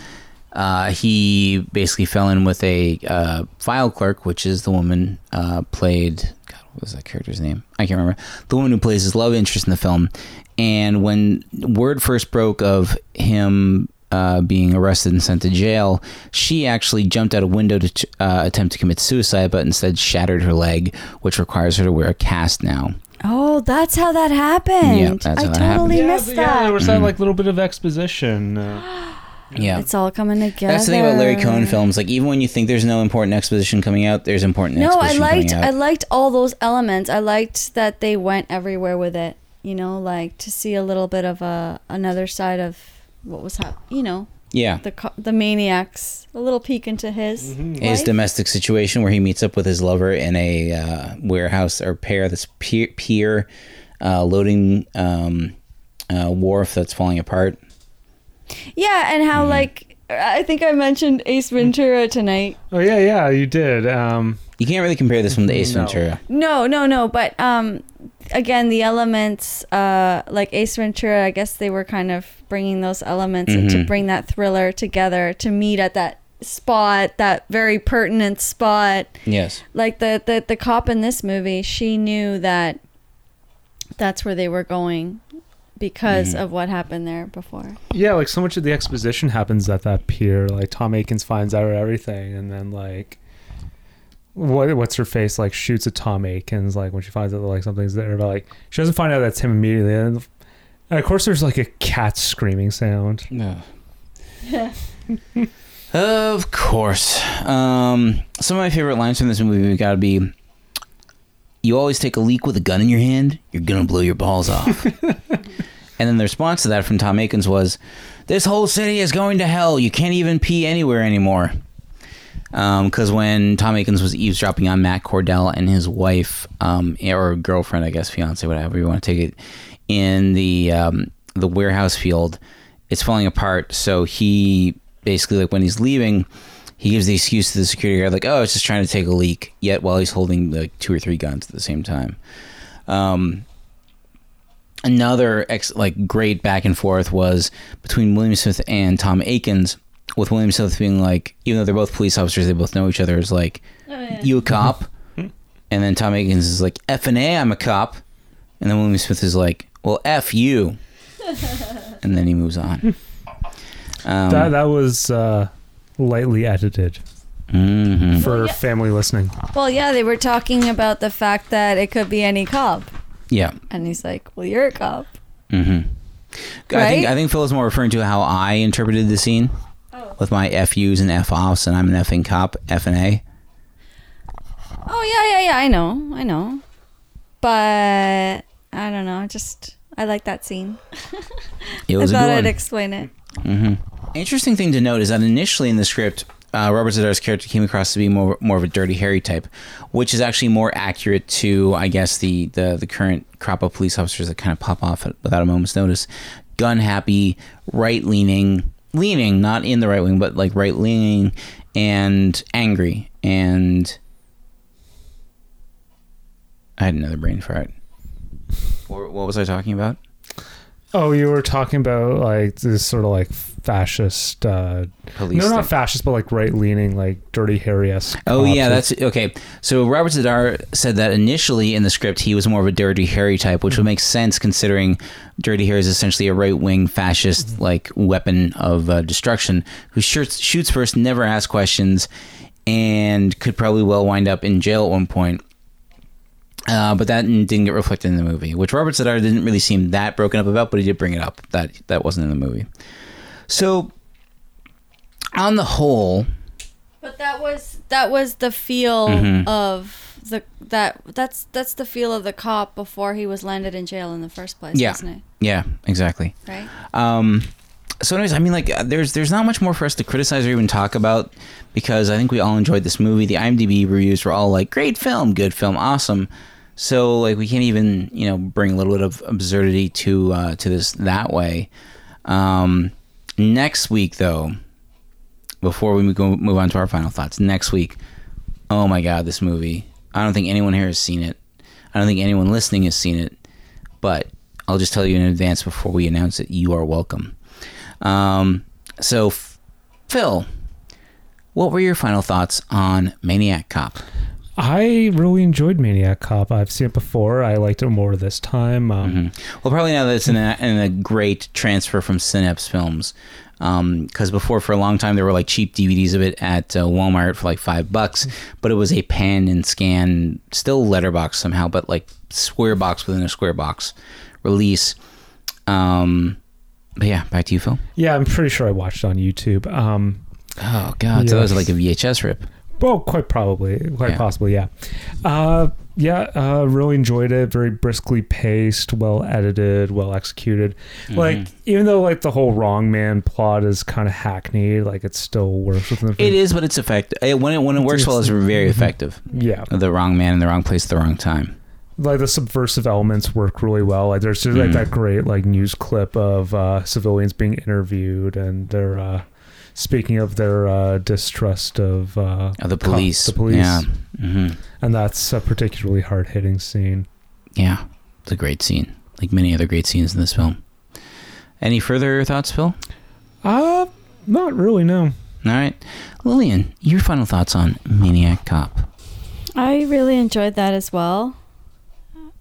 uh, he basically fell in with a uh, file clerk, which is the woman uh, played. God, what was that character's name? I can't remember. The woman who plays his love interest in the film. And when word first broke of him uh, being arrested and sent to jail, she actually jumped out a window to uh, attempt to commit suicide, but instead shattered her leg, which requires her to wear a cast now. Oh, that's how that happened. Yeah, that's I how that totally happened. Missed th- that. yeah, there was that like little bit of exposition. Uh, [GASPS] [GASPS] Yeah. It's all coming together. That's the thing about Larry Cohen films. Like even when you think there's no important exposition coming out, there's important No, I liked coming I liked all those elements. I liked that they went everywhere with it. You know, like to see a little bit of a another side of what was happening. You know, yeah. the co- the maniacs. A little peek into his His life. domestic situation where he meets up with his lover in a uh, warehouse or pair this pier, pier uh, loading um, uh, wharf that's falling apart. Yeah, and Mm-hmm. how like I think I mentioned Ace Ventura tonight. oh yeah, yeah, you did. Um, You can't really compare this one to Ace No. Ventura. No, no, no. But um, again, the elements, uh, like Ace Ventura, I guess they were kind of bringing those elements and to bring that thriller together to meet at that spot, that very pertinent spot. Yes. Like the the the cop in this movie, she knew that that's where they were going because Mhm. of what happened there before. yeah, like so much of the exposition happens at that pier. Like Tom Atkins finds out everything, and then like. What what's her face like shoots at Tom Atkins like when she finds out that like something's there but like she doesn't find out that's him immediately and, and of course there's like a cat screaming sound No. Yeah. [LAUGHS] Of course. Um, some of my favorite lines from this movie have got to be You always take a leak with a gun in your hand, you're going to blow your balls off. [LAUGHS] and then the response to that from Tom Atkins was This whole city is going to hell. You can't even pee anywhere anymore. Because when Tom Atkins was eavesdropping on Matt Cordell and his wife, um, or girlfriend, I guess, fiance, whatever you want to take it, in the um, the warehouse field, it's falling apart. So he basically, like when he's leaving, he gives the excuse to the security guard, like, "Oh, it's just trying to take a leak." Yet while he's holding like two or three guns at the same time. Um, another ex- like great back and forth was between William Smith and Tom Atkins, with William Smith being like, even though they're both police officers, they both know each other. Is like, you a cop? and then Tom Atkins is like, F and A, I'm a cop. And then William Smith is like, well, F you. [LAUGHS] and then he moves on. Um, that that was uh, lightly edited mhm. for family listening. Well, yeah, they were talking about the fact that it could be any cop, Yeah. and he's like, "Well, you're a cop." Mm-hmm. I think I think Phil is more referring to how I interpreted the scene with my FUs and F offs, and I'm an effing cop, F and A. Oh yeah, yeah, yeah. I know, I know. But I don't know. Just I like that scene. It was [LAUGHS] I thought I'd explain it. hmm Interesting thing to note is that initially in the script, uh, Robert Z'Dar's character came across to be more more of a dirty Harry type, which is actually more accurate to, I guess, the the, the current crop of police officers that kind of pop off without a moment's notice. Gun happy, right leaning, leaning, not in the right wing, but like right leaning and angry. And I had another brain fart. What, what was I talking about? Oh, you were talking about like this sort of like fascist. Uh, Police no, not fascist, but like right leaning, like dirty Harry esque. Oh yeah, that's okay. So Robert Z'Dar said that initially in the script he was more of a Dirty Harry type, which would make sense considering Dirty Harry is essentially a right wing fascist like weapon of uh, destruction who shoots, shoots first, never asks questions, and could probably well wind up in jail at one point. Uh, but that didn't get reflected in the movie, which Robert Z'Dar didn't really seem that broken up about, but he did bring it up that that wasn't in the movie. So, on the whole, But that was that was the feel Mhm. of the that that's that's the feel of the cop before he was landed in jail in the first place, yeah, wasn't it? yeah, exactly. Right. Um, so, anyways, I mean, like, uh, there's there's not much more for us to criticize or even talk about because I think we all enjoyed this movie. The IMDb reviews were all like, "Great film, good film, awesome." So, like, we can't even you know bring a little bit of absurdity to uh, to this that way. Um, next week, though, before we move on to our final thoughts, next week, oh my god, this movie! I don't think anyone here has seen it. I don't think anyone listening has seen it, but I'll just tell you in advance before we announce it. You are welcome. Um, so, Phil, what were your final thoughts on Maniac Cop? I really enjoyed Maniac Cop. I've seen it before. I liked it more this time. Um, Well, probably now that it's in a, in a great transfer from Synapse Films. Because before, for a long time, there were like cheap DVDs of it at uh, Walmart for like five bucks, but it was a pan and scan, still letterbox somehow, but like square box within a square box release. Um, but yeah, back to you, Phil. Yeah, I'm pretty sure I watched it on YouTube. Um, oh God, so that was like a VHS rip. Well, quite probably, quite Yeah. possibly, yeah. Uh, yeah, uh, really enjoyed it. Very briskly paced, well edited, well executed. Like, Mm-hmm. even though like the whole wrong man plot is kind of hackneyed, like it still works within the. It is, but it's effective. It, when it when it works well, it's very effective. Yeah. the wrong man in the wrong place at the wrong time. like the subversive elements work really well. Like there's just like Mm. that great like news clip of uh, civilians being interviewed and they're uh, speaking of their uh, distrust of uh, Of the cop- police. the police, Yeah. hmm and that's a particularly hard hitting scene. Yeah, it's a great scene, like many other great scenes in this film. Any further thoughts, Phil? Uh not really. No. All right, Lillian, your final thoughts on Maniac Cop? I really enjoyed that as well.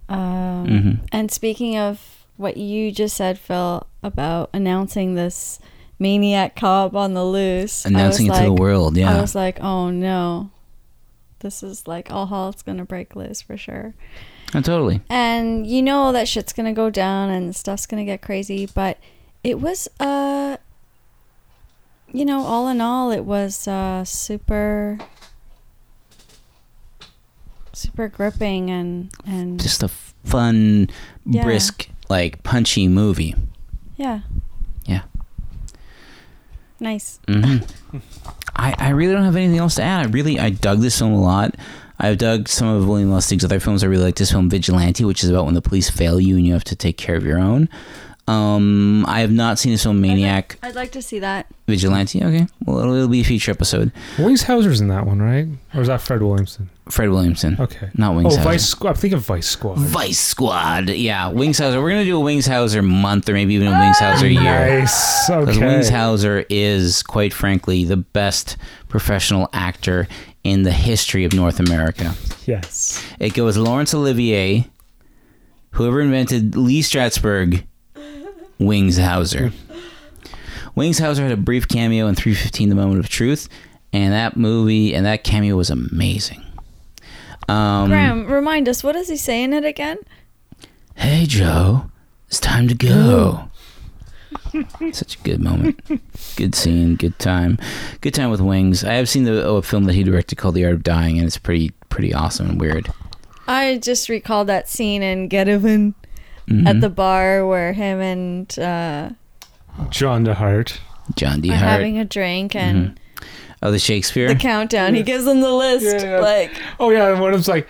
Um, Mhm. And speaking of what you just said, Phil, about announcing this maniac cop on the loose, Announcing it to the world, yeah. I was like, oh no, this is like all hell's gonna break loose for sure. Oh, totally. And you know that shit's gonna go down and stuff's gonna get crazy, but it was uh you know, all in all it was uh super super gripping and and Just a fun, Yeah. brisk, like punchy movie. yeah. Nice. hmm I, I really don't have anything else to add. I really I dug this film a lot. I've dug some of William Lustig's other films. I really like this film, Vigilante, which is about when the police fail you and you have to take care of your own. Um, I have not seen this film, Maniac I'd like to see that. Vigilante. Okay, well it'll, it'll be a feature episode. Wings Hauser's in that one, right? Or is that Fred Williamson? Fred Williamson. Okay. Not Oh, Wings. Vice Squad. I'm thinking of Vice Squad. Vice Squad. Yeah, Wings Hauser. We're gonna do a Wings Hauser month or maybe even a Wings Hauser year. Nice. Because Okay. Wings Hauser is, quite frankly, the best professional actor in the history of North America. Yes. It goes Laurence Olivier, whoever invented Lee Strasberg, Wings Hauser. Wings Hauser had a brief cameo in 315 The Moment of Truth, and that movie and that cameo was amazing. Um, Graham, remind us, what does he say in it again? Hey, Joe, it's time to go. [LAUGHS] Such a good moment. Good scene, good time. Good time with Wings. I have seen the oh, a film that he directed called The Art of Dying, and it's pretty pretty awesome and weird. I just recalled that scene in Get Even Mhm. at the bar where him and uh, John DeHart. John D. are Hart. having a drink and Oh, the Shakespeare. the countdown. He gives them the list. Yeah, yeah. Like, Oh yeah, and one of them's like,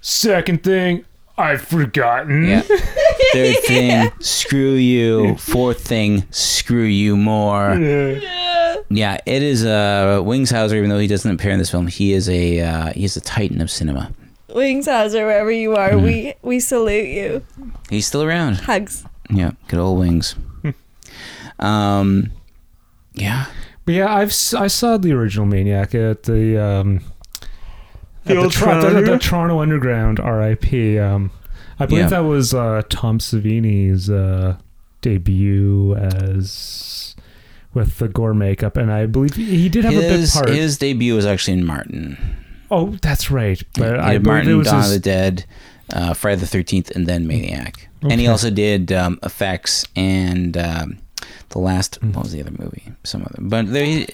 second thing, I've forgotten. Yeah. [LAUGHS] Third [LAUGHS] thing, screw you. Fourth thing, screw you more. Yeah. Yeah, it is uh Wings Hauser, even though he doesn't appear in this film, he is a uh, is a titan of cinema. Wings Hauser, wherever you are, Mm-hmm. we we salute you. He's still around. Hugs. Yeah, good old wings. um yeah. But yeah, I've s- I saw the original Maniac at the um, The at the, old Tro- Toronto the, the Underground? Toronto Underground, R.I.P. Um, I believe Yeah. that was uh, Tom Savini's uh, debut as with the gore makeup, and I believe he did have a bit His, part. his debut was actually in Martin. Oh, that's right. But he I did Martin, it was Dawn of the Dead, uh, Friday the Thirteenth, and then Maniac. And he also did um, effects and um, the last. Hmm. What was the other movie? Some other. But there, he,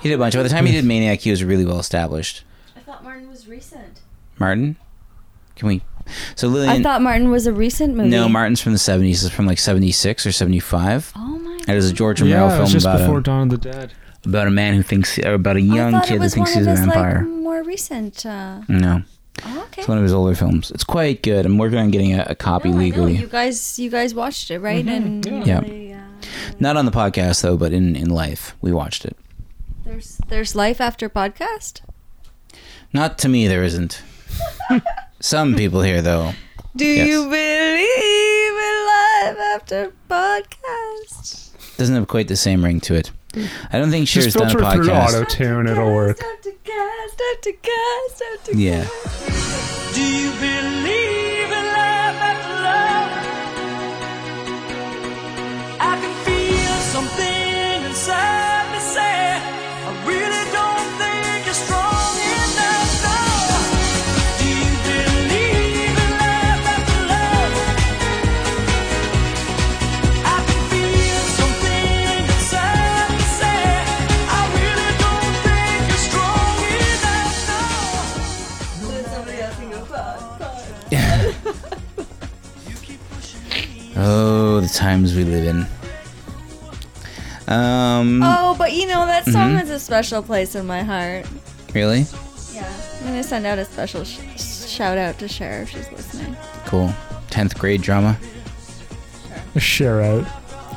he did a bunch. By the time he did Maniac, he was really well established. I thought Martin was recent. Martin, can we? So I thought Martin was a recent movie. no, Martin's from the seventies. It's from like seventy six or seventy five. Oh my. It is a George Romero yeah, it was film just about before a, Dawn of the Dead. about a man who thinks or about a young kid that was thinks he's of a vampire. like more recent. Uh, no, oh, okay. it's one of his older films. It's quite good. I'm working on getting a, a copy No, legally. You guys, you guys watched it, right? And Yeah. really, uh, Not on the podcast though, but in in life, we watched it. there's there's life after podcast. Not to me, there isn't. [LAUGHS] Some people here though. Do Yes. you believe in life after podcast? Doesn't have quite the same ring to it. I don't think Cher's Just done a filter through auto tune, it'll work. After cast, after Yeah. Oh, the times we live in. Um, Oh, but you know that song Mhm. has a special place in my heart. really? Yeah, I'm gonna send out a special sh- shout out to Cher if she's listening. Cool. Tenth grade drama. A share out.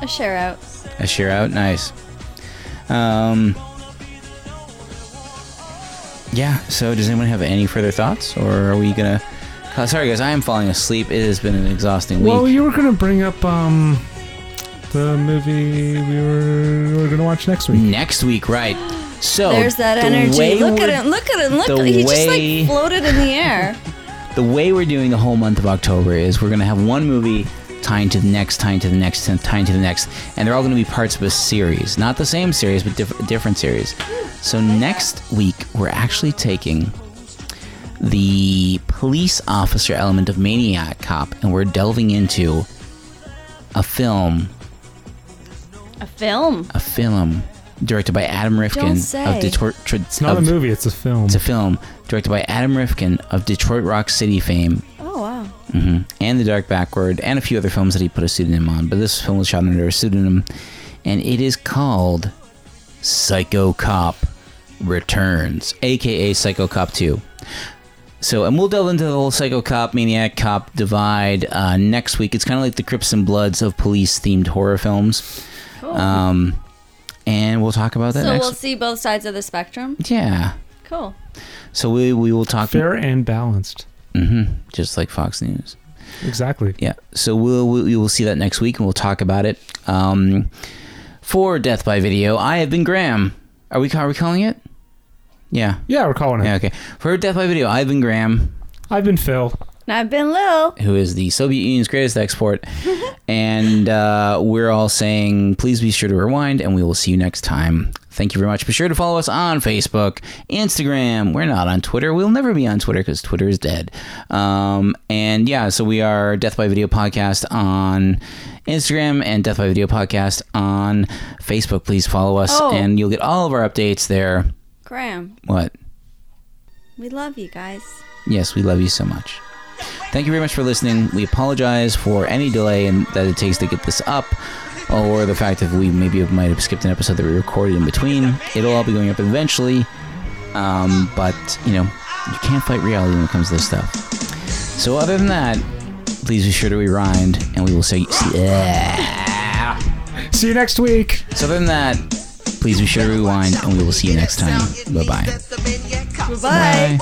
A share out. A share out. Nice. Um. Yeah. So, does anyone have any further thoughts, or are we gonna? Oh, sorry, guys. I am falling asleep. It has been an exhausting week. Well, you were gonna bring up um the movie we were, we were gonna watch next week. Next week, right? So There's that the energy. Look at we're- him. Look at him. Look. the He just like floated in the air. [LAUGHS] the way we're doing the whole month of October is we're going to have one movie tying to the next, tying to the next, tying to the next, and they're all going to be parts of a series. Not the same series, but diff- different series. So next week, we're actually taking the police officer element of Maniac Cop, and we're delving into a film, A film. a film directed by Adam Rifkin Don't say. of Detroit. It's not a movie; it's a film. It's a film directed by Adam Rifkin of Detroit Rock City fame Oh wow. hmm and The Dark Backward, and a few other films that he put a pseudonym on. But this film was shot under a pseudonym, and it is called Psycho Cop Returns, aka Psycho Cop 2. So, and we'll delve into the whole Psycho Cop, Maniac Cop divide uh, next week. It's kind of like the Crips and Bloods of police themed horror films. Cool. Um, and we'll talk about that so next we'll see both sides of the spectrum. Yeah. Cool. So, we, we will talk. Fair and balanced. hmm just like Fox News. Exactly. Yeah. So we'll, we'll we will see that next week, and we'll talk about it. Um, for Death by Video, I have been Graham. Are we are we calling it? Yeah. Yeah, we're calling it. Yeah. Okay. For Death by Video, I've been Graham, I've been Phil. And I've been Lil. who is the Soviet Union's greatest export, [LAUGHS] and uh, we're all saying, please be sure to rewind, and we will see you next time. Thank you very much. Be sure to follow us on Facebook, Instagram. We're not on Twitter. We'll never be on Twitter because Twitter is dead. Um, and yeah, so we are Death by Video Podcast on Instagram and Death by Video Podcast on Facebook. Please follow us, Oh. and you'll get all of our updates there. Graham, What? we love you guys. Yes, we love you so much. Thank you very much for listening. We apologize for any delay in, that it takes to get this up, or the fact that we maybe might have skipped an episode that we recorded in between. It'll all be going up eventually, um, but you know, you can't fight reality when it comes to this stuff. So, other than that, please be sure to rewind, and we will say. See you next week. So, other than that, please be sure to rewind, and we will see you next time. Bye bye. Bye.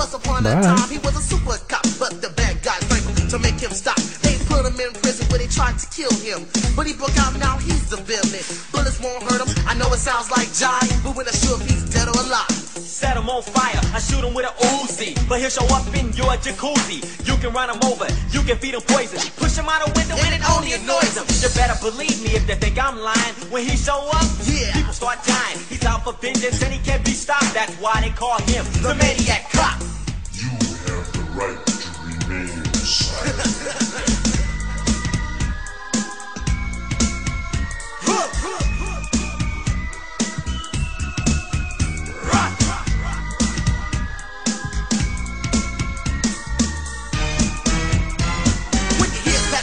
Him to make him stop. They put him in prison where they tried to kill him. But he broke out, now he's the villain. Bullets won't hurt him. I know it sounds like jive, but when I sure if he's dead or alive. Set him on fire, I shoot him with an Uzi. But he'll show up in your jacuzzi. You can run him over, you can feed him poison. Push him out a window and it only annoys him. You better believe me if they think I'm lying. When he show up, yeah. people start dying. He's out for vengeance and he can't be stopped. That's why they call him the maniac cop. You have the right to remain silent. [LAUGHS] So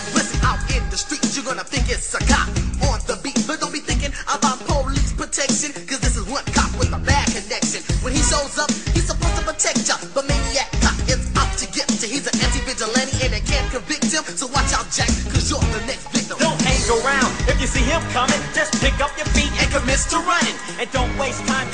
watch out, Jack, cause you're gonna think it's a cop on the next around. If you see him coming, just pick up your feet and commit to running. And don't waste time